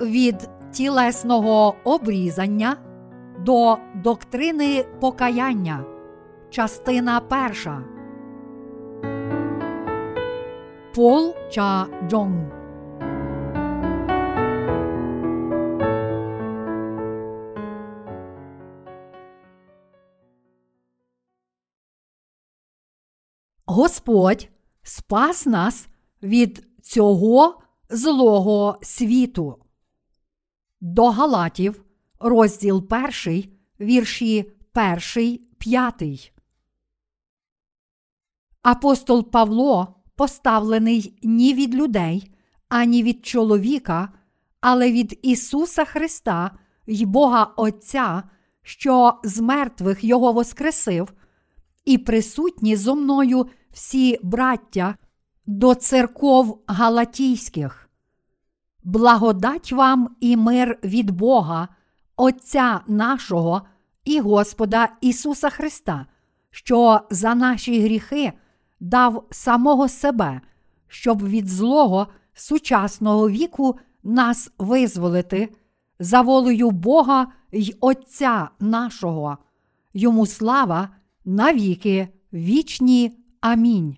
Від тілесного обрізання до доктрини покаяння. Частина перша. Пол Ча Джонг Господь спас нас від цього злого світу. До Галатів, розділ 1, вірші 1, 5. Апостол Павло поставлений ні від людей, ані від чоловіка, але від Ісуса Христа й Бога Отця, що з мертвих Його воскресив, і присутні зо мною всі браття до церков Галатійських. Благодать вам і мир від Бога, Отця нашого і Господа Ісуса Христа, що за наші гріхи дав самого себе, щоб від злого сучасного віку нас визволити, за волею Бога й Отця нашого, йому слава навіки вічні. Амінь.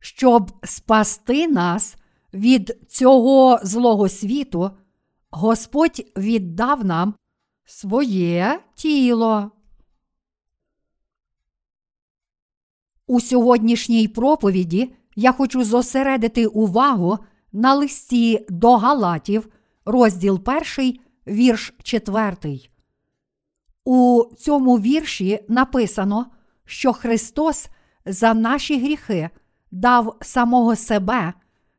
Щоб спасти нас від цього злого світу, Господь віддав нам своє тіло. У сьогоднішній проповіді я хочу зосередити увагу на листі до Галатів, розділ 1, вірш 4. У цьому вірші написано, що Христос за наші гріхи дав самого себе,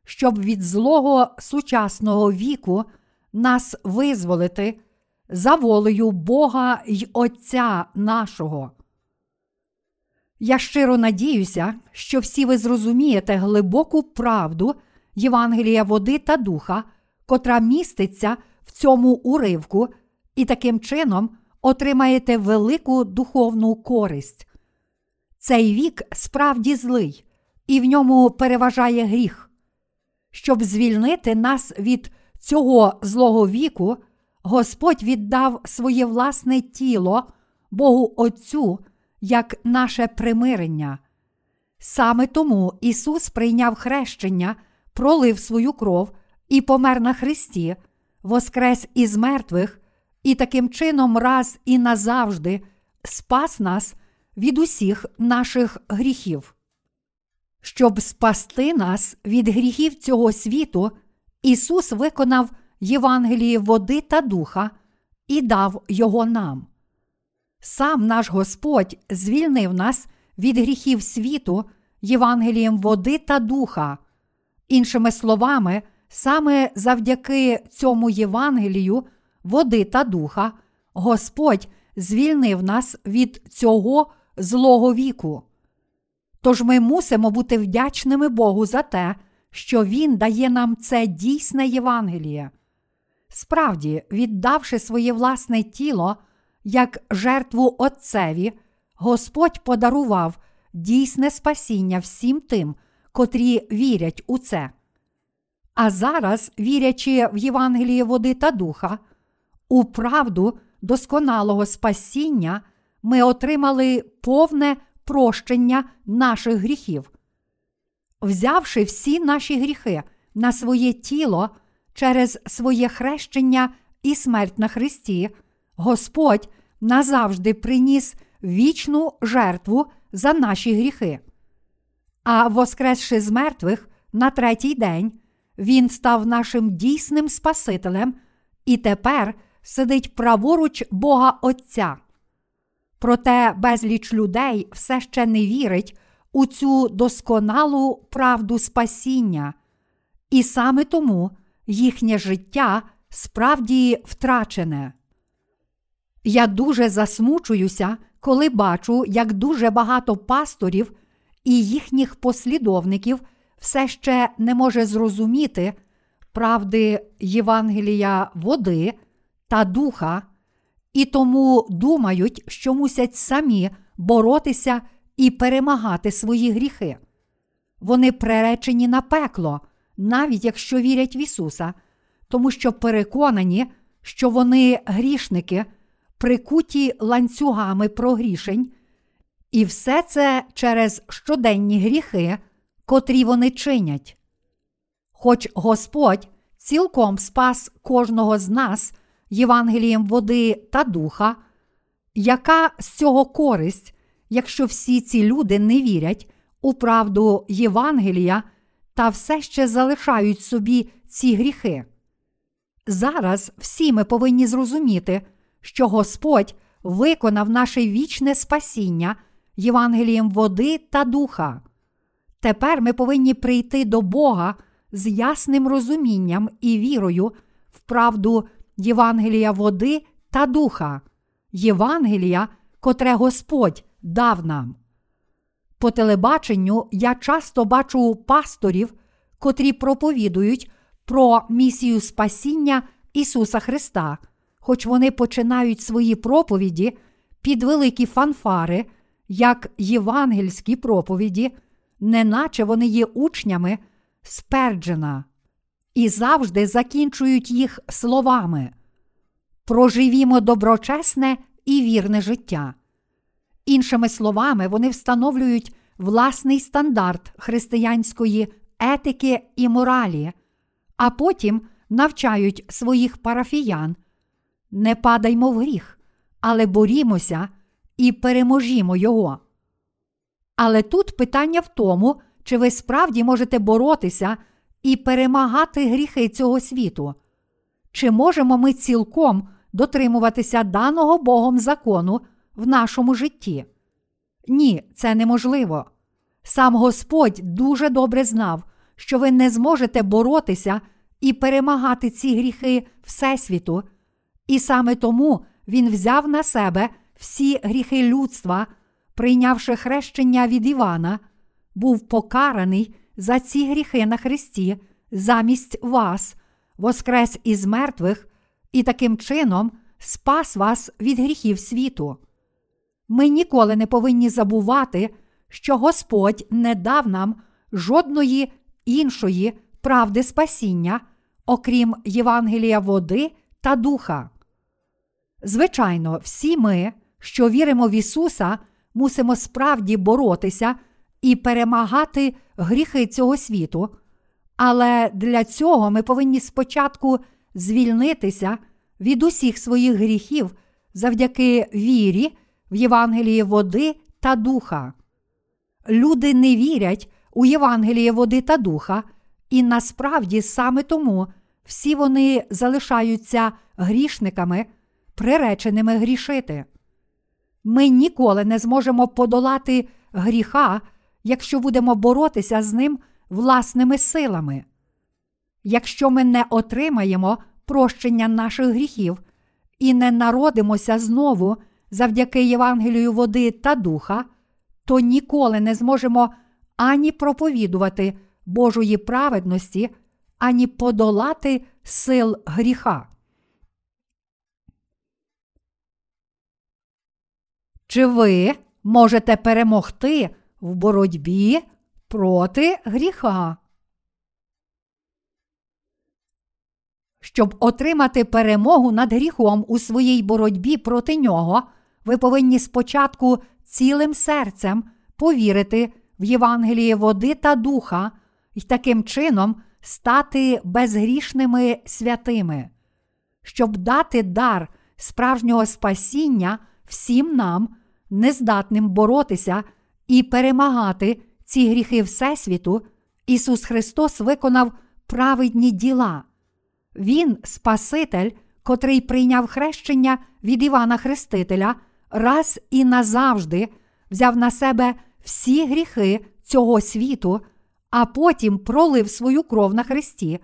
щоб від злого сучасного віку нас визволити за волею Бога й Отця нашого. Я щиро надіюся, що всі ви зрозумієте глибоку правду Євангелія води та духа, котра міститься в цьому уривку, і таким чином отримаєте велику духовну користь. Цей вік справді злий, і в ньому переважає гріх. Щоб звільнити нас від цього злого віку, Господь віддав своє власне тіло Богу Отцю як наше примирення. Саме тому Ісус прийняв хрещення, пролив свою кров і помер на Христі, воскрес із мертвих, і таким чином раз і назавжди спас нас від усіх наших гріхів. Щоб спасти нас від гріхів цього світу, Ісус виконав Євангеліє води та духа і дав його нам. Сам наш Господь звільнив нас від гріхів світу Євангелієм води та духа. Іншими словами, саме завдяки цьому Євангелію води та духа, Господь звільнив нас від цього злого віку. Тож ми мусимо бути вдячними Богу за те, що Він дає нам це дійсне Євангеліє. Справді, віддавши своє власне тіло як жертву Отцеві, Господь подарував дійсне спасіння всім тим, котрі вірять у це. А зараз, вірячи в Євангеліє води та духа, у правду досконалого спасіння ми отримали повне прощення наших гріхів. Взявши всі наші гріхи на своє тіло через своє хрещення і смерть на Христі, Господь назавжди приніс вічну жертву за наші гріхи. А воскресши з мертвих на третій день, Він став нашим дійсним Спасителем і тепер сидить праворуч Бога Отця. Проте безліч людей все ще не вірить у цю досконалу правду спасіння, і саме тому їхнє життя справді втрачене. Я дуже засмучуюся, коли бачу, як дуже багато пасторів і їхніх послідовників все ще не може зрозуміти правди Євангелія води та духа, і тому думають, що мусять самі боротися і перемагати свої гріхи. Вони приречені на пекло, навіть якщо вірять в Ісуса, тому що переконані, що вони грішники, прикуті ланцюгами прогрішень, і все це через щоденні гріхи, котрі вони чинять. Хоч Господь цілком спас кожного з нас Євангелієм води та духа, яка з цього користь, якщо всі ці люди не вірять у правду Євангелія та все ще залишають собі ці гріхи? Зараз всі ми повинні зрозуміти, що Господь виконав наше вічне спасіння Євангелієм води та духа. Тепер ми повинні прийти до Бога з ясним розумінням і вірою в правду Євангелія води та духа, Євангелія, котре Господь дав нам. По телебаченню я часто бачу пасторів, котрі проповідують про місію спасіння Ісуса Христа, хоч вони починають свої проповіді під великі фанфари, як євангельські проповіді, неначе вони є учнями Сперджена, і завжди закінчують їх словами Проживімо доброчесне і вірне життя. Іншими словами, вони встановлюють власний стандарт християнської етики і моралі, а потім навчають своїх парафіян. Не падаймо в гріх, але борімося і переможімо його. Але тут питання в тому, чи ви справді можете боротися і перемагати гріхи цього світу? Чи можемо ми цілком дотримуватися даного Богом закону в нашому житті? Ні, це неможливо. Сам Господь дуже добре знав, що ви не зможете боротися і перемагати ці гріхи Всесвіту, і саме тому Він взяв на себе всі гріхи людства, прийнявши хрещення від Івана був покараний за ці гріхи на Христі замість вас, воскрес із мертвих і таким чином спас вас від гріхів світу. Ми ніколи не повинні забувати, що Господь не дав нам жодної іншої правди спасіння, окрім Євангелія води та духа. Звичайно, всі ми, що віримо в Ісуса, мусимо справді боротися і перемагати гріхи цього світу. Але для цього ми повинні спочатку звільнитися від усіх своїх гріхів завдяки вірі в Євангеліє води та духа. Люди не вірять у Євангеліє води та духа, і насправді саме тому всі вони залишаються грішниками, приреченими грішити. Ми ніколи не зможемо подолати гріха якщо будемо боротися з ним власними силами. Якщо ми не отримаємо прощення наших гріхів і не народимося знову завдяки Євангелію води та духа, то ніколи не зможемо ані проповідувати Божої праведності, ані подолати сил гріха. Чи ви можете перемогти в боротьбі проти гріха. Щоб отримати перемогу над гріхом у своїй боротьбі проти нього, ви повинні спочатку цілим серцем повірити в Євангеліє води та духа і таким чином стати безгрішними святими, щоб дати дар справжнього спасіння всім нам, нездатним боротися і перемагати ці гріхи Всесвіту, Ісус Христос виконав праведні діла. Він Спаситель, котрий прийняв хрещення від Івана Хрестителя, раз і назавжди взяв на себе всі гріхи цього світу, а потім пролив свою кров на Христі,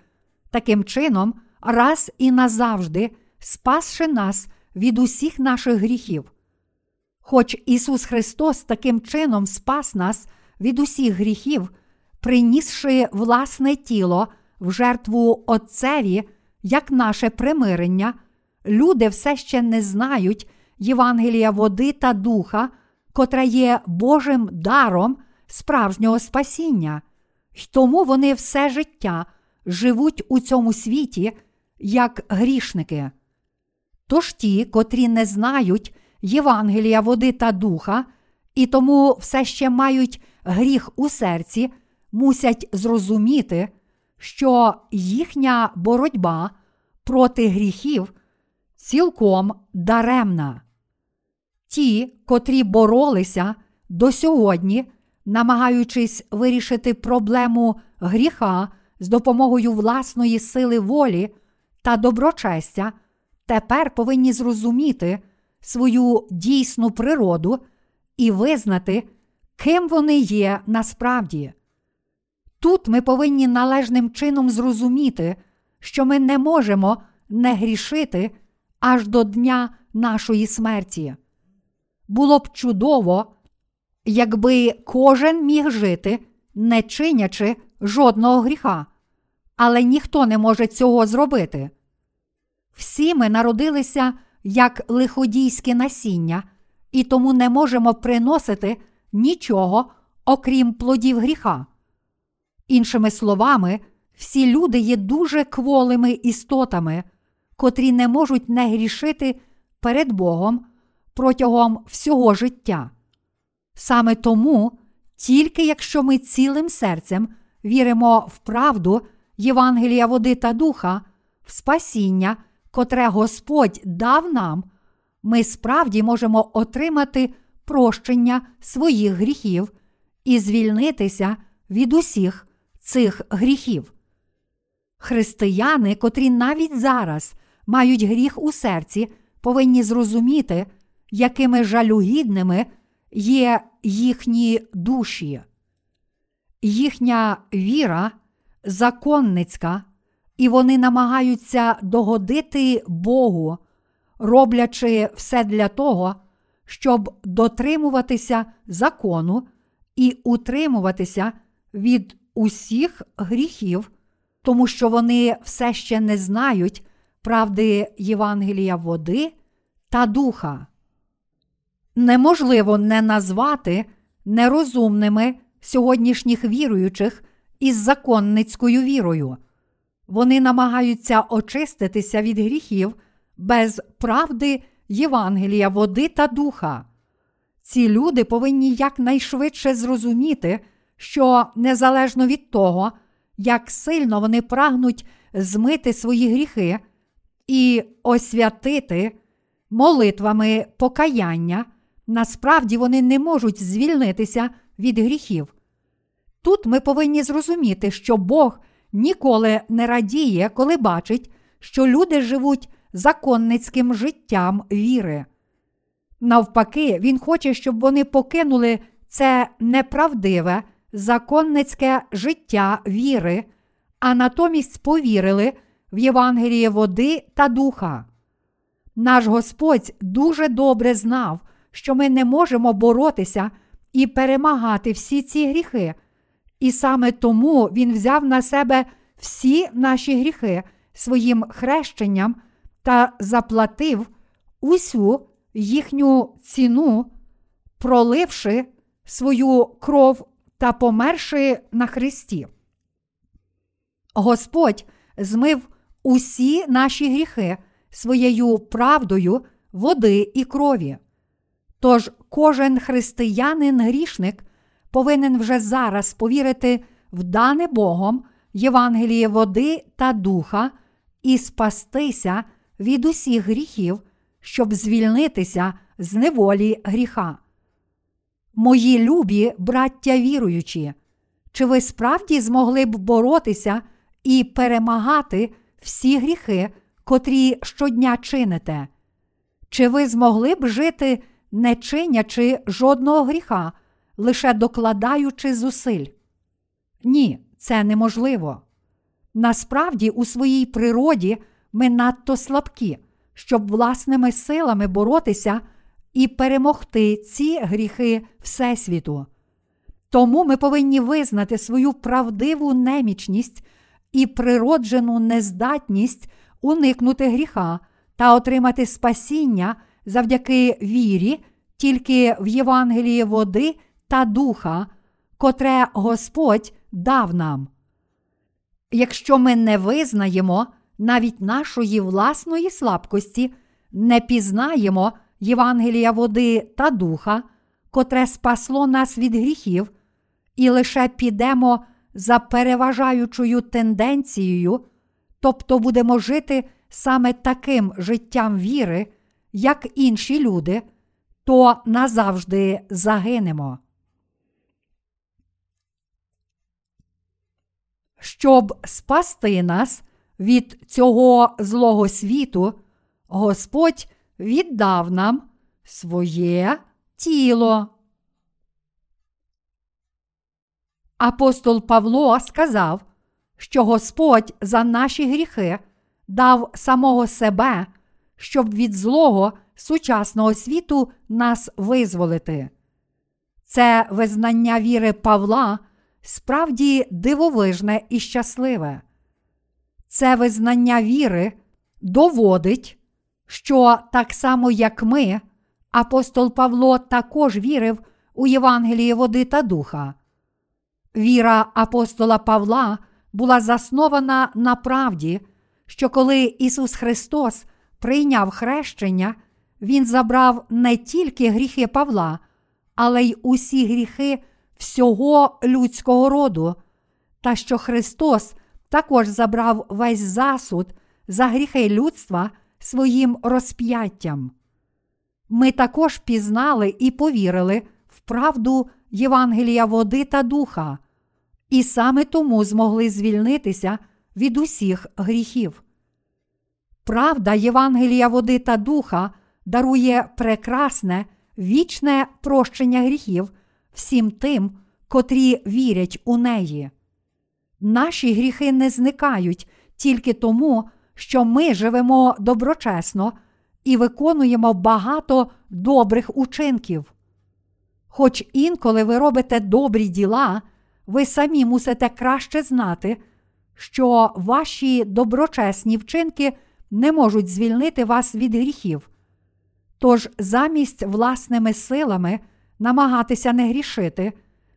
таким чином, раз і назавжди спасши нас від усіх наших гріхів. Хоч Ісус Христос таким чином спас нас від усіх гріхів, принісши власне тіло в жертву Отцеві як наше примирення, люди все ще не знають Євангелія води та духа, котра є Божим даром справжнього спасіння, й тому вони все життя живуть у цьому світі як грішники. Тож ті, котрі не знають Євангелія води та духа, і тому все ще мають гріх у серці, мусять зрозуміти, що їхня боротьба проти гріхів цілком даремна. Ті, котрі боролися до сьогодні, намагаючись вирішити проблему гріха з допомогою власної сили волі та доброчестя, тепер повинні зрозуміти свою дійсну природу і визнати, ким вони є насправді. Тут ми повинні належним чином зрозуміти, що ми не можемо не грішити аж до дня нашої смерті. Було б чудово, якби кожен міг жити, не чинячи жодного гріха, але ніхто не може цього зробити. Всі ми народилися як лиходійське насіння, і тому не можемо приносити нічого, окрім плодів гріха. Іншими словами, всі люди є дуже кволими істотами, котрі не можуть не грішити перед Богом протягом всього життя. Саме тому, тільки якщо ми цілим серцем віримо в правду Євангелія води та духа, в спасіння, котре Господь дав нам, ми справді можемо отримати прощення своїх гріхів і звільнитися від усіх цих гріхів. Християни, котрі навіть зараз мають гріх у серці, повинні зрозуміти, якими жалюгідними є їхні душі. Їхня віра законницька, і вони намагаються догодити Богу, роблячи все для того, щоб дотримуватися закону і утримуватися від усіх гріхів, тому що вони все ще не знають правди Євангелія води та духа. Неможливо не назвати нерозумними сьогоднішніх віруючих із законницькою вірою. Вони намагаються очиститися від гріхів без правди Євангелія, води та духа. Ці люди повинні якнайшвидше зрозуміти, що незалежно від того, як сильно вони прагнуть змити свої гріхи і освятити молитвами покаяння, насправді вони не можуть звільнитися від гріхів. Тут ми повинні зрозуміти, що Бог ніколи не радіє, коли бачить, що люди живуть законницьким життям віри. Навпаки, Він хоче, щоб вони покинули це неправдиве, законницьке життя віри, а натомість повірили в Євангеліє води та духа. Наш Господь дуже добре знав, що ми не можемо боротися і перемагати всі ці гріхи, і саме тому Він взяв на себе всі наші гріхи своїм хрещенням та заплатив усю їхню ціну, проливши свою кров та померши на Христі. Господь змив усі наші гріхи своєю правдою води і крові. Тож кожен християнин грішник повинен вже зараз повірити в дане Богом Євангеліє води та духа і спастися від усіх гріхів, щоб звільнитися з неволі гріха. Мої любі браття віруючі, чи ви справді змогли б боротися і перемагати всі гріхи, котрі щодня чините? Чи ви змогли б жити, не чинячи жодного гріха, лише докладаючи зусиль? Ні, це неможливо. Насправді, у своїй природі ми надто слабкі, щоб власними силами боротися і перемогти ці гріхи Всесвіту. Тому ми повинні визнати свою правдиву немічність і природжену нездатність уникнути гріха та отримати спасіння завдяки вірі тільки в Євангелії води та духа, котре Господь дав нам. Якщо ми не визнаємо навіть нашої власної слабкості, не пізнаємо Євангелія води та духа, котре спасло нас від гріхів, і лише підемо за переважаючою тенденцією, тобто будемо жити саме таким життям віри, як інші люди, то назавжди загинемо. Щоб спасти нас від цього злого світу, Господь віддав нам своє тіло. Апостол Павло сказав, що Господь за наші гріхи дав самого себе, щоб від злого сучасного світу нас визволити. Це визнання віри Павла справді дивовижне і щасливе. Це визнання віри доводить, що так само, як ми, апостол Павло також вірив у Євангеліє води та духа. Віра апостола Павла була заснована на правді, що коли Ісус Христос прийняв хрещення, Він забрав не тільки гріхи Павла, але й усі гріхи всього людського роду, та що Христос також забрав весь засуд за гріхи людства своїм розп'яттям. Ми також пізнали і повірили в правду Євангелія води та духа, і саме тому змогли звільнитися від усіх гріхів. Правда Євангелія води та духа дарує прекрасне, вічне прощення гріхів всім тим, котрі вірять у неї. Наші гріхи не зникають тільки тому, що ми живемо доброчесно і виконуємо багато добрих учинків. Хоч інколи ви робите добрі діла, ви самі мусите краще знати, що ваші доброчесні вчинки не можуть звільнити вас від гріхів. Тож замість власними силами намагатися не грішити,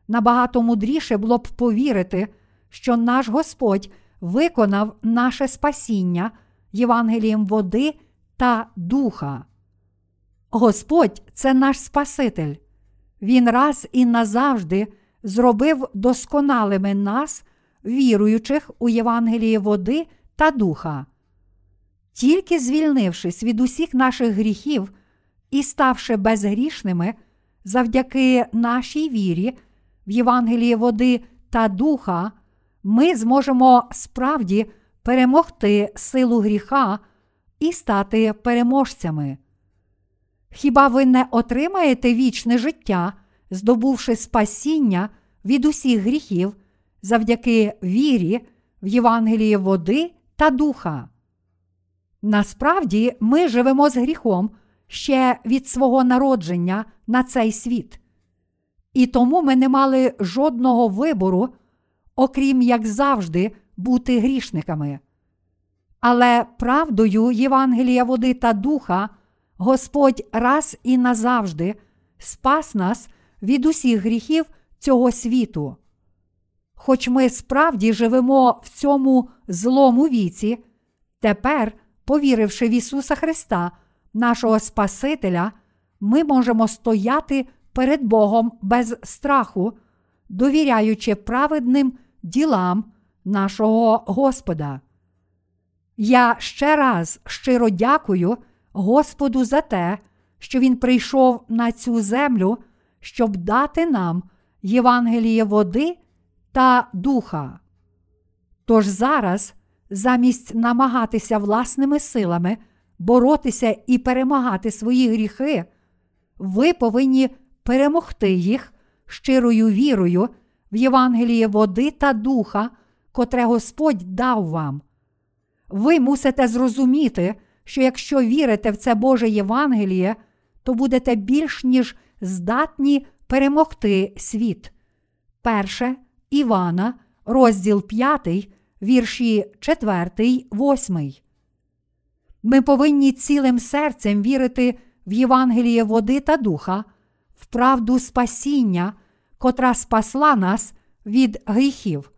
набагато мудріше було б повірити, що наш Господь виконав наше спасіння Євангелієм води та духа. Господь це наш Спаситель. Він раз і назавжди зробив досконалими нас, віруючих у Євангеліє води та духа. Тільки звільнившись від усіх наших гріхів і ставши безгрішними завдяки нашій вірі в Євангеліє води та духа, ми зможемо справді перемогти силу гріха і стати переможцями. Хіба ви не отримаєте вічне життя, здобувши спасіння від усіх гріхів завдяки вірі в Євангеліє води та духа? Насправді ми живемо з гріхом ще від свого народження на цей світ. І тому ми не мали жодного вибору, окрім як завжди, бути грішниками. Але правдою Євангелія води та духа Господь раз і назавжди спас нас від усіх гріхів цього світу. Хоч ми справді живемо в цьому злому віці, тепер, повіривши в Ісуса Христа, нашого Спасителя, ми можемо стояти перед Богом без страху, довіряючи праведним ділам нашого Господа. Я ще раз щиро дякую Господу за те, що Він прийшов на цю землю, щоб дати нам Євангеліє води та духа. Тож зараз, замість намагатися власними силами боротися і перемагати свої гріхи, ви повинні перемогти їх щирою вірою в Євангеліє води та духа, котре Господь дав вам. Ви мусите зрозуміти, що якщо вірите в це Боже Євангеліє, то будете більш ніж здатні перемогти світ. Перше Івана, розділ 5, вірші 4, 8. Ми повинні цілим серцем вірити в Євангеліє води та духа, в правду спасіння, котра спасла нас від гріхів.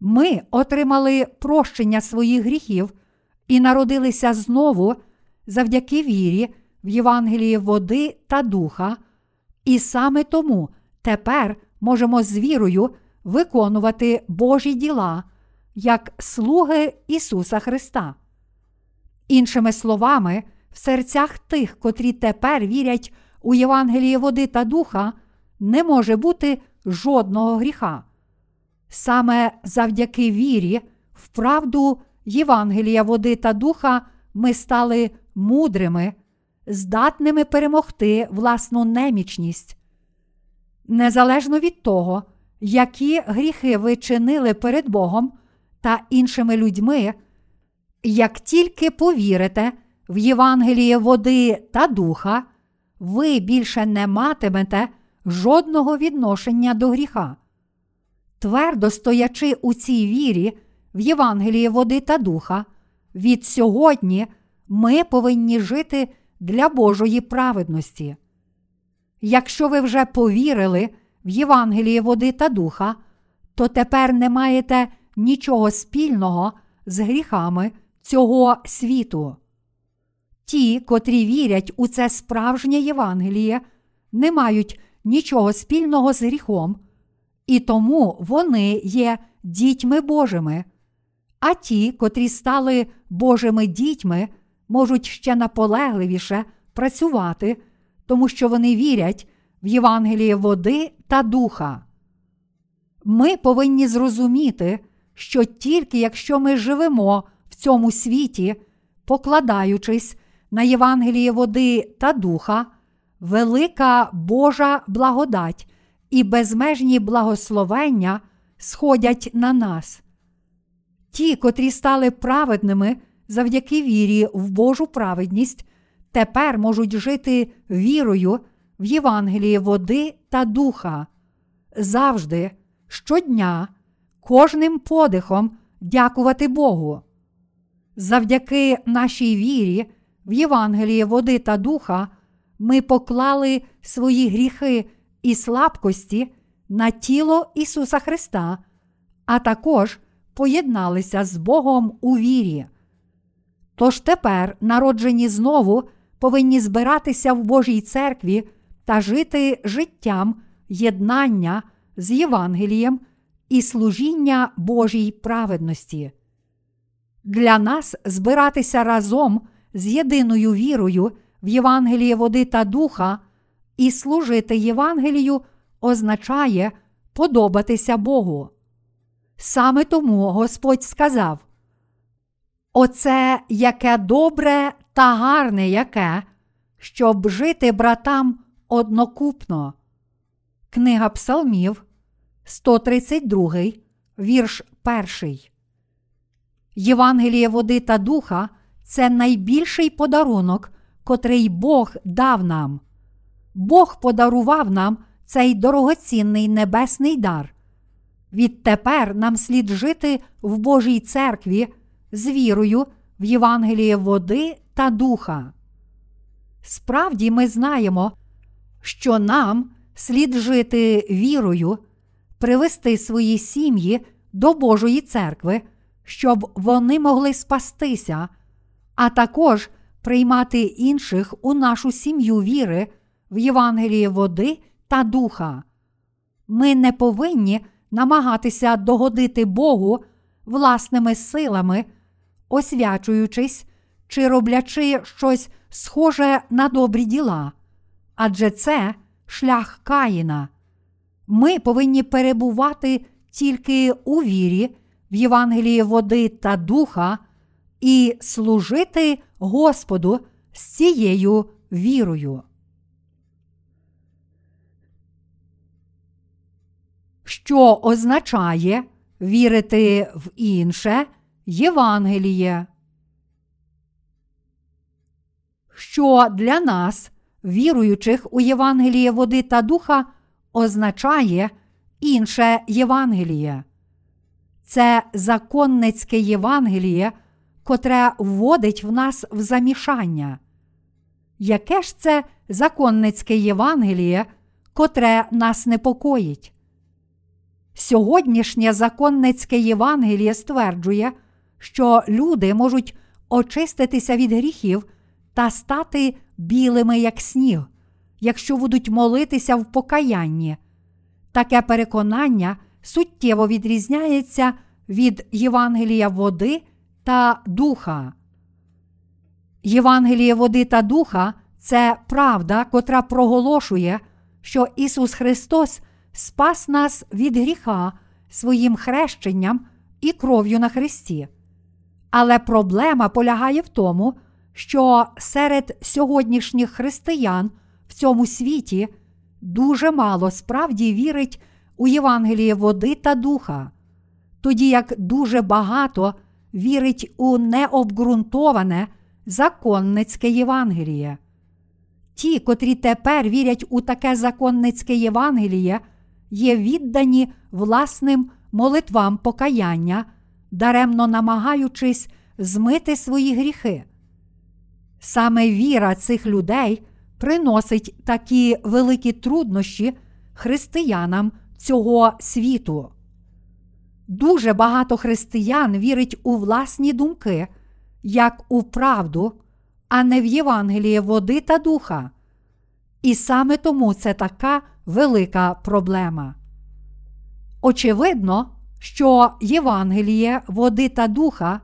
Ми отримали прощення своїх гріхів і народилися знову завдяки вірі в Євангелії води та духа, і саме тому тепер можемо з вірою виконувати Божі діла як слуги Ісуса Христа. Іншими словами, в серцях тих, котрі тепер вірять у Євангеліє води та духа, не може бути жодного гріха. Саме завдяки вірі, в правду Євангелія води та духа ми стали мудрими, здатними перемогти власну немічність. Незалежно від того, які гріхи ви чинили перед Богом та іншими людьми, як тільки повірите в Євангеліє води та духа, ви більше не матимете жодного відношення до гріха. Твердо стоячи у цій вірі в Євангеліє води та духа, від сьогодні ми повинні жити для Божої праведності. Якщо ви вже повірили в Євангеліє води та духа, то тепер не маєте нічого спільного з гріхами цього світу. Ті, котрі вірять у це справжнє Євангеліє, не мають нічого спільного з гріхом, і тому вони є дітьми Божими. А ті, котрі стали Божими дітьми, можуть ще наполегливіше працювати, тому що вони вірять в Євангеліє води та духа. Ми повинні зрозуміти, що тільки якщо ми живемо цьому світі, покладаючись на Євангеліє води та духа, велика Божа благодать і безмежні благословення сходять на нас. Ті, котрі стали праведними завдяки вірі в Божу праведність, тепер можуть жити вірою в Євангеліє води та духа, завжди, щодня, кожним подихом дякувати Богу. Завдяки нашій вірі в Євангеліє води та духа ми поклали свої гріхи і слабкості на тіло Ісуса Христа, а також поєдналися з Богом у вірі. Тож тепер, народжені знову, повинні збиратися в Божій церкві та жити життям єднання з Євангелієм і служіння Божій праведності. Для нас збиратися разом з єдиною вірою в Євангеліє води та духа і служити Євангелію означає подобатися Богу. Саме тому Господь сказав: Оце яке добре та гарне яке, щоб жити братам однокупно. Книга Псалмів, 132, вірш 1. Євангеліє води та духа це найбільший подарунок, котрий Бог дав нам. Бог подарував нам цей дорогоцінний небесний дар. Відтепер нам слід жити в Божій церкві з вірою в Євангеліє води та духа. Справді ми знаємо, що нам слід жити вірою, привести свої сім'ї до Божої церкви, щоб вони могли спастися, а також приймати інших у нашу сім'ю віри в Євангелії води та духа. Ми не повинні намагатися догодити Богу власними силами, освячуючись чи роблячи щось схоже на добрі діла, адже це шлях Каїна. Ми повинні перебувати тільки у вірі, в Євангелії води та духа і служити Господу з цією вірою. Що означає вірити в інше Євангеліє? Що для нас, віруючих у Євангеліє води та духа, означає інше Євангеліє? Це законницьке Євангеліє, котре вводить в нас в замішання. Яке ж це законницьке Євангеліє, котре нас непокоїть? Сьогоднішнє законницьке Євангеліє стверджує, що люди можуть очиститися від гріхів та стати білими, як сніг, якщо будуть молитися в покаянні. Таке переконання суттєво відрізняється від Євангелія води та духа. Євангеліє води та духа це правда, котра проголошує, що Ісус Христос спас нас від гріха своїм хрещенням і кров'ю на Христі. Але проблема полягає в тому, що серед сьогоднішніх християн в цьому світі дуже мало справді вірить у Євангеліє води та духа, тоді як дуже багато вірить у необґрунтоване законницьке Євангеліє. Ті, котрі тепер вірять у таке законницьке Євангеліє, є віддані власним молитвам покаяння, даремно намагаючись змити свої гріхи. Саме віра цих людей приносить такі великі труднощі християнам цього світу. Дуже багато християн вірить у власні думки, як у правду, а не в Євангеліє води та духа. І саме тому це така велика проблема. Очевидно, що Євангеліє води та духа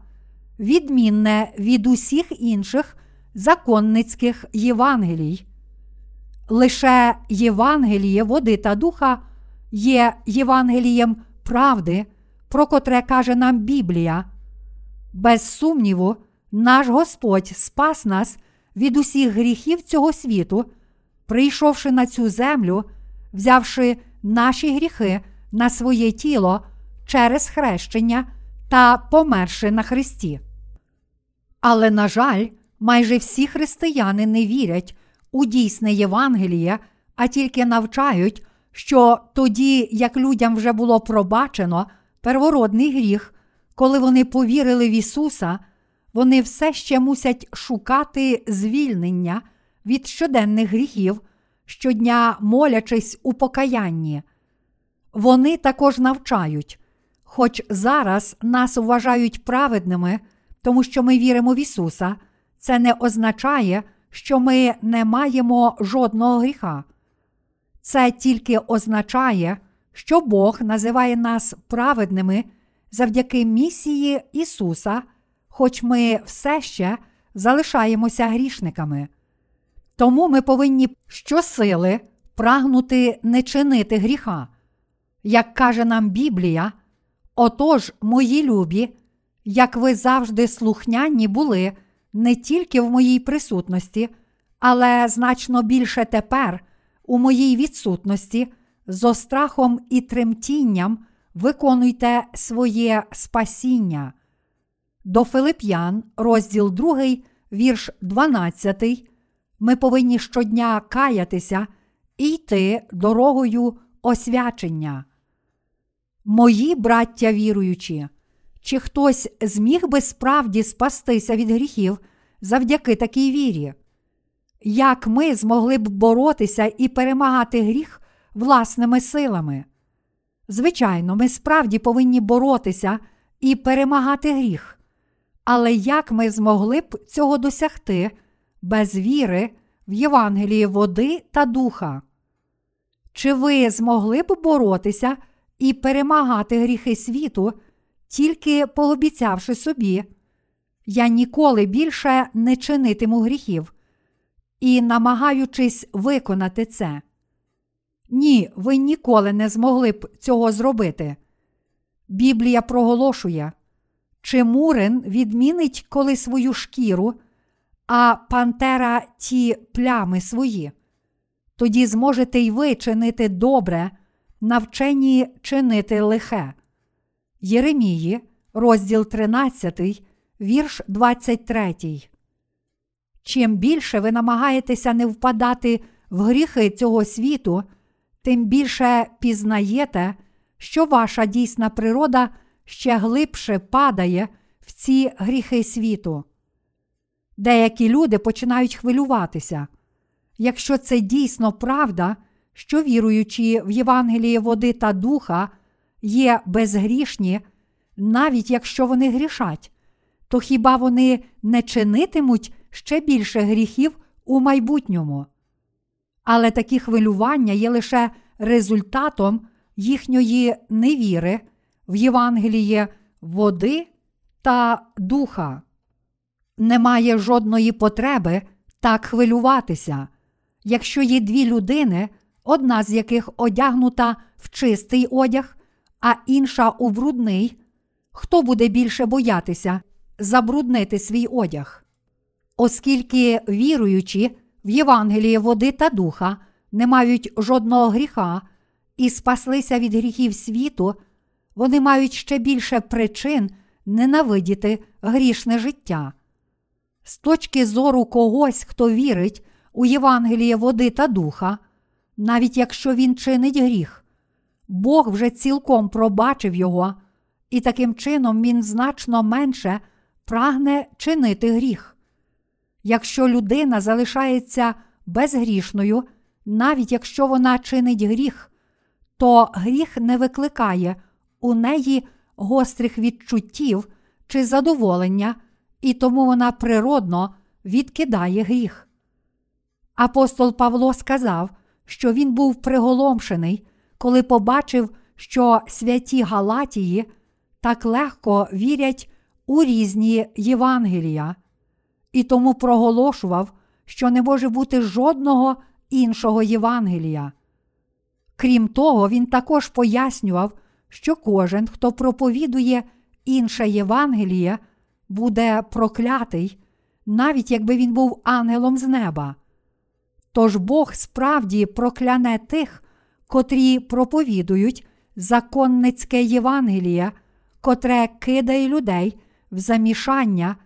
відмінне від усіх інших законницьких Євангелій. Лише Євангеліє води та духа є Євангелієм правди, про котре каже нам Біблія. Без сумніву, наш Господь спас нас від усіх гріхів цього світу, прийшовши на цю землю, взявши наші гріхи на своє тіло через хрещення та померши на Христі. Але, на жаль, майже всі християни не вірять у дійсне Євангеліє, а тільки навчають, що тоді, як людям вже було пробачено первородний гріх, коли вони повірили в Ісуса, вони все ще мусять шукати звільнення від щоденних гріхів, щодня молячись у покаянні. Вони також навчають, хоч зараз нас вважають праведними, тому що ми віримо в Ісуса, це не означає, що ми не маємо жодного гріха. Це тільки означає, що Бог називає нас праведними завдяки місії Ісуса, хоч ми все ще залишаємося грішниками. Тому ми повинні щосили прагнути не чинити гріха. Як каже нам Біблія, отож, мої любі, як ви завжди слухняні були не тільки в моїй присутності, але значно більше тепер, у моїй відсутності, зо страхом і тремтінням виконуйте своє спасіння. До Филип'ян, розділ 2, вірш 12, ми повинні щодня каятися і йти дорогою освячення. Мої браття віруючі, чи хтось зміг би справді спастися від гріхів завдяки такій вірі? Як ми змогли б боротися і перемагати гріх власними силами? Звичайно, ми справді повинні боротися і перемагати гріх. Але як ми змогли б цього досягти без віри в Євангелії води та духа? Чи ви змогли б боротися і перемагати гріхи світу, тільки пообіцявши собі, я ніколи більше не чинитиму гріхів і намагаючись виконати це? Ні, ви ніколи не змогли б цього зробити. Біблія проголошує, чи Мурин відмінить коли свою шкіру, а пантера ті плями свої. Тоді зможете й ви чинити добре, навчені чинити лихе. Єремії, розділ 13, вірш 23. Чим більше ви намагаєтеся не впадати в гріхи цього світу, тим більше пізнаєте, що ваша дійсна природа ще глибше падає в ці гріхи світу. Деякі люди починають хвилюватися. Якщо це дійсно правда, що віруючи в Євангеліє води та духа є безгрішні, навіть якщо вони грішать, то хіба вони не чинитимуть ще більше гріхів у майбутньому? Але такі хвилювання є лише результатом їхньої невіри в Євангеліє води та духа. Немає жодної потреби так хвилюватися, якщо є дві людини, одна з яких одягнута в чистий одяг, а інша у брудний, хто буде більше боятися забруднити свій одяг? Оскільки віруючі в Євангеліє води та духа не мають жодного гріха і спаслися від гріхів світу, вони мають ще більше причин ненавидіти грішне життя. З точки зору когось, хто вірить у Євангеліє води та духа, навіть якщо він чинить гріх, Бог вже цілком пробачив його, і таким чином він значно менше прагне чинити гріх. Якщо людина залишається безгрішною, навіть якщо вона чинить гріх, то гріх не викликає у неї гострих відчуттів чи задоволення, і тому вона природно відкидає гріх. Апостол Павло сказав, що він був приголомшений, коли побачив, що святі Галатії так легко вірять у різні Євангелія, і тому проголошував, що не може бути жодного іншого Євангелія. Крім того, він також пояснював, що кожен, хто проповідує інше Євангеліє, буде проклятий, навіть якби він був ангелом з неба. Тож Бог справді прокляне тих, котрі проповідують законницьке Євангеліє, котре кидає людей в замішання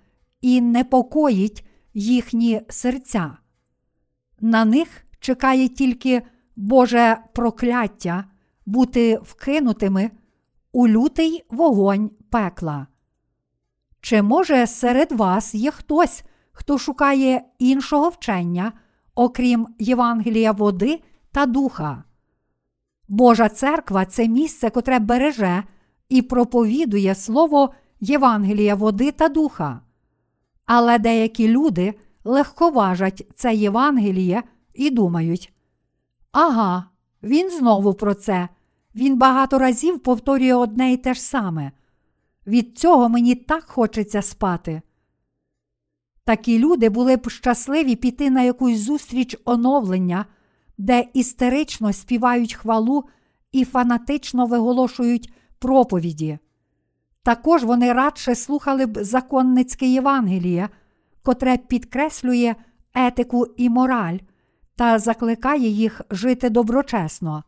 і непокоїть їхні серця. На них чекає тільки Боже прокляття бути вкинутими у лютий вогонь пекла. Чи може серед вас є хтось, хто шукає іншого вчення, окрім Євангелія води та духа? Божа церква це місце, котре береже і проповідує слово Євангелія води та духа. Але деякі люди легковажать це Євангеліє і думають: ага, він знову про це. Він багато разів повторює одне і те ж саме. Від цього мені так хочеться спати. Такі люди були б щасливі піти на якусь зустріч оновлення, де істерично співають хвалу і фанатично виголошують проповіді. Також вони радше слухали б законницьке Євангеліє, котре підкреслює етику і мораль та закликає їх жити доброчесно.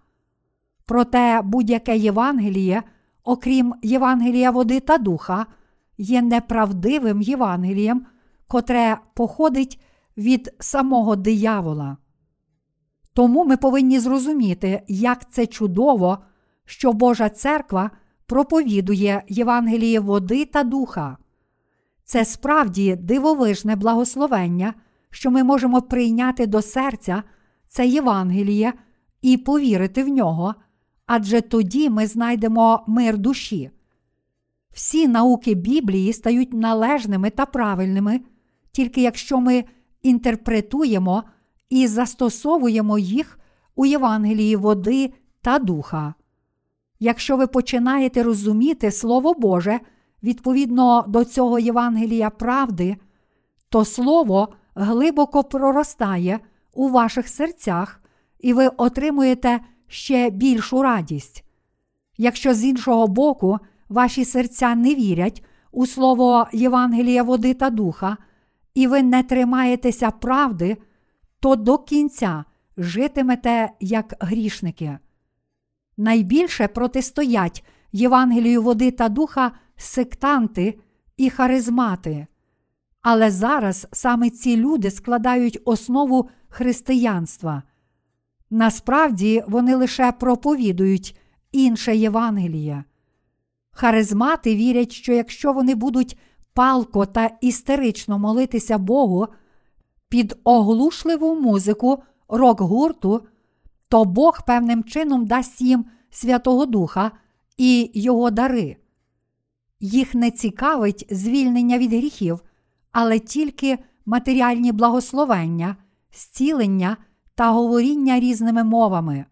Проте будь-яке Євангеліє, окрім Євангелія води та духа, є неправдивим Євангелієм, котре походить від самого диявола. Тому ми повинні зрозуміти, як це чудово, що Божа церква проповідує Євангеліє води та духа. Це справді дивовижне благословення, що ми можемо прийняти до серця це Євангеліє і повірити в нього, адже тоді ми знайдемо мир душі. Всі науки Біблії стають належними та правильними, тільки якщо ми інтерпретуємо і застосовуємо їх у Євангелії води та духа. Якщо ви починаєте розуміти Слово Боже відповідно до цього Євангелія правди, то Слово глибоко проростає у ваших серцях, і ви отримуєте ще більшу радість. Якщо з іншого боку ваші серця не вірять у слово Євангелія води та духа, і ви не тримаєтеся правди, то до кінця житимете як грішники. Найбільше протистоять Євангелію води та духа сектанти і харизмати. Але зараз саме ці люди складають основу християнства. Насправді вони лише проповідують інше Євангеліє. Харизмати вірять, що якщо вони будуть палко та істерично молитися Богу під оглушливу музику рок-гурту, то Бог певним чином дасть їм Святого Духа і його дари. Їх не цікавить звільнення від гріхів, але тільки матеріальні благословення, зцілення та говоріння різними мовами.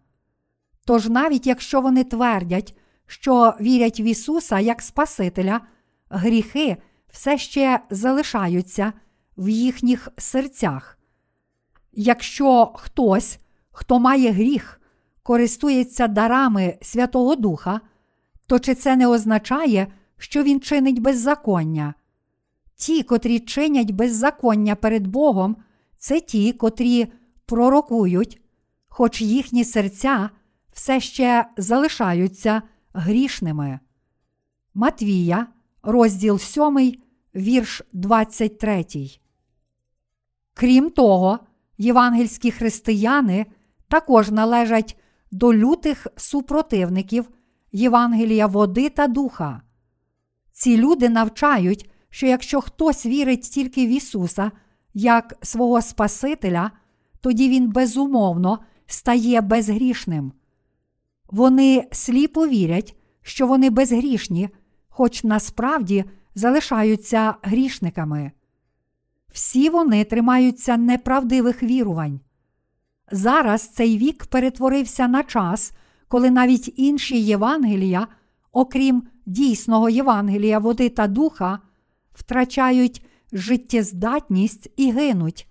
Тож навіть якщо вони твердять, що вірять в Ісуса як Спасителя, гріхи все ще залишаються в їхніх серцях. Якщо хтось, хто має гріх, користується дарами Святого Духа, то чи це не означає, що він чинить беззаконня? Ті, котрі чинять беззаконня перед Богом, це ті, котрі пророкують, хоч їхні серця все ще залишаються грішними. Матвія, розділ 7, вірш 23. Крім того, євангельські християни також належать до лютих супротивників Євангелія води та духа. Ці люди навчають, що якщо хтось вірить тільки в Ісуса як свого Спасителя, тоді Він безумовно стає безгрішним. Вони сліпо вірять, що вони безгрішні, хоч насправді залишаються грішниками. Всі вони тримаються неправдивих вірувань. Зараз цей вік перетворився на час, коли навіть інші Євангелія, окрім дійсного Євангелія води та духа, втрачають життєздатність і гинуть.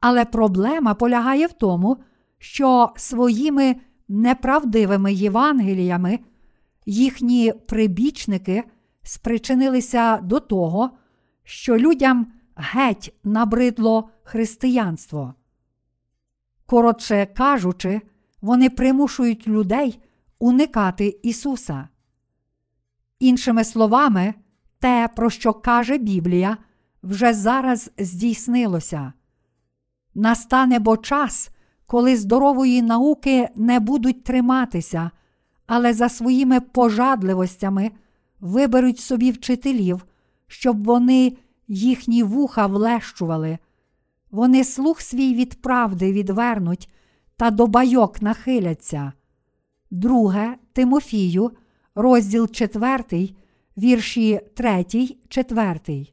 Але проблема полягає в тому, що своїми неправдивими Євангеліями їхні прибічники спричинилися до того, що людям геть набридло християнство. Коротше кажучи, вони примушують людей уникати Ісуса. Іншими словами, те, про що каже Біблія, вже зараз здійснилося. Настане бо час, коли здорової науки не будуть триматися, але за своїми пожадливостями виберуть собі вчителів, щоб вони їхні вуха влещували. Вони слух свій від правди відвернуть та до байок нахиляться. Друге Тимофію, розділ 4, вірші 3, 4.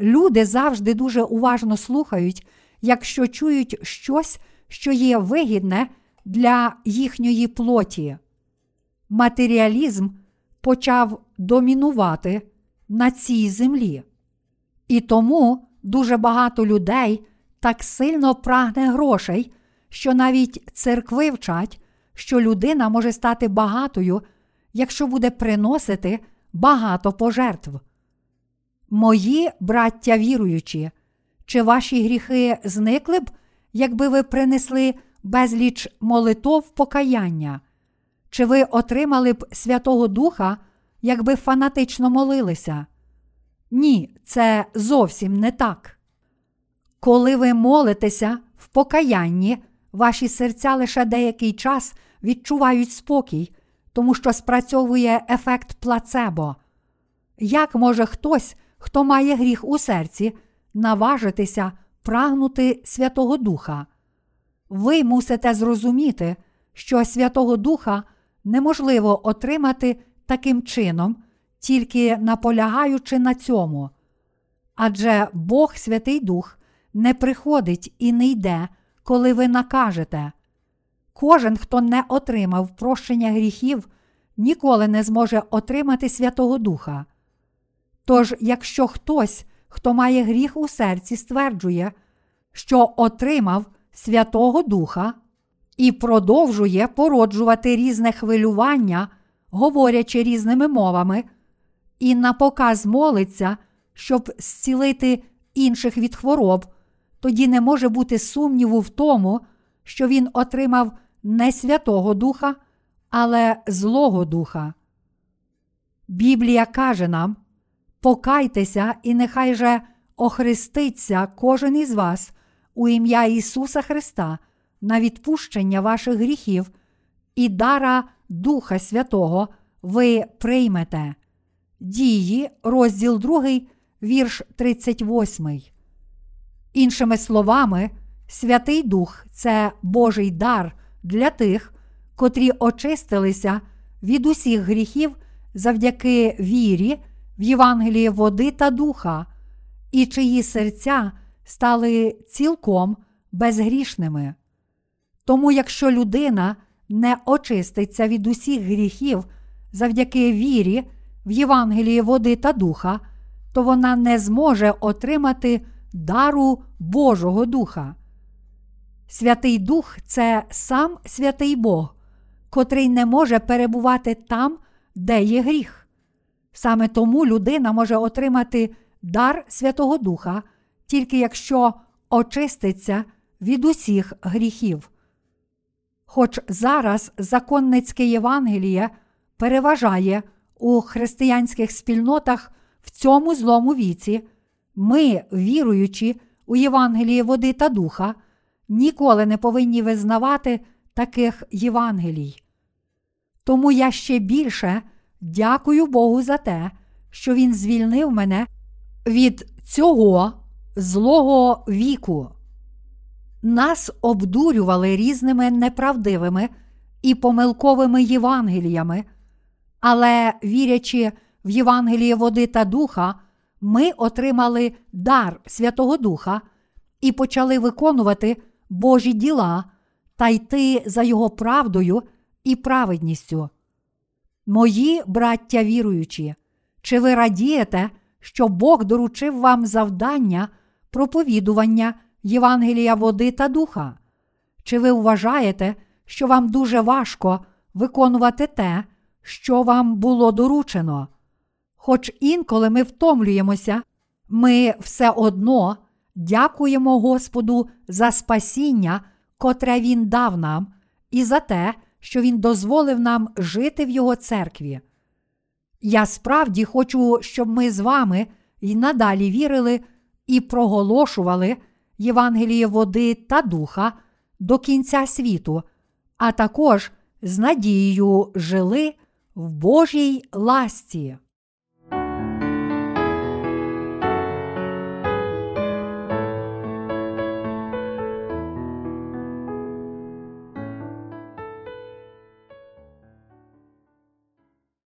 Люди завжди дуже уважно слухають, якщо чують щось, що є вигідне для їхньої плоті. Матеріалізм почав домінувати на цій землі. І тому дуже багато людей так сильно прагне грошей, що навіть церкви вчать, що людина може стати багатою, якщо буде приносити багато пожертв. Мої браття віруючі, чи ваші гріхи зникли б, якби ви принесли безліч молитов покаяння? Чи ви отримали б Святого Духа, якби фанатично молилися? Ні, це зовсім не так. Коли ви молитеся в покаянні, ваші серця лише деякий час відчувають спокій, тому що спрацьовує ефект плацебо. Як може хтось, хто має гріх у серці, наважитися прагнути Святого Духа? Ви мусите зрозуміти, що Святого Духа неможливо отримати таким чином, тільки наполягаючи на цьому. Адже Бог Святий Дух не приходить і не йде, коли ви накажете. Кожен, хто не отримав прощення гріхів, ніколи не зможе отримати Святого Духа. Тож, якщо хтось, хто має гріх у серці, стверджує, що отримав Святого Духа і продовжує породжувати різне хвилювання, говорячи різними мовами, і на показ молиться, щоб зцілити інших від хвороб, тоді не може бути сумніву в тому, що він отримав не Святого Духа, але Злого Духа. Біблія каже нам: покайтеся, і нехай же охреститься кожен із вас у ім'я Ісуса Христа на відпущення ваших гріхів і дара Духа Святого ви приймете. Дії, розділ 2, вірш 38. Іншими словами, Святий Дух це Божий дар для тих, котрі очистилися від усіх гріхів завдяки вірі в Євангеліє води та духа, і чиї серця стали цілком безгрішними. Тому, якщо людина не очиститься від усіх гріхів завдяки вірі в Євангеліє води та духа, то вона не зможе отримати дару Божого Духа. Святий Дух це сам святий Бог, котрий не може перебувати там, де є гріх. Саме тому людина може отримати дар Святого Духа, тільки якщо очиститься від усіх гріхів. Хоч зараз законницьке Євангеліє переважає у християнських спільнотах в цьому злому віці, ми, віруючи у Євангеліє води та духа, ніколи не повинні визнавати таких Євангелій. Тому я ще більше дякую Богу за те, що Він звільнив мене від цього злого віку. Нас обдурювали різними неправдивими і помилковими Євангеліями, але вірячи в Євангеліє води та духа, ми отримали дар Святого Духа і почали виконувати Божі діла та йти за Його правдою і праведністю. Мої браття віруючі, чи ви радієте, що Бог доручив вам завдання проповідування Євангелія води та духа? Чи ви вважаєте, що вам дуже важко виконувати те, що вам було доручено? Хоч інколи ми втомлюємося, ми все одно дякуємо Господу за спасіння, котре Він дав нам, і за те, що Він дозволив нам жити в Його церкві. Я справді хочу, щоб ми з вами й надалі вірили і проголошували Євангеліє води та духа до кінця світу, а також з надією жили в Божій ласті.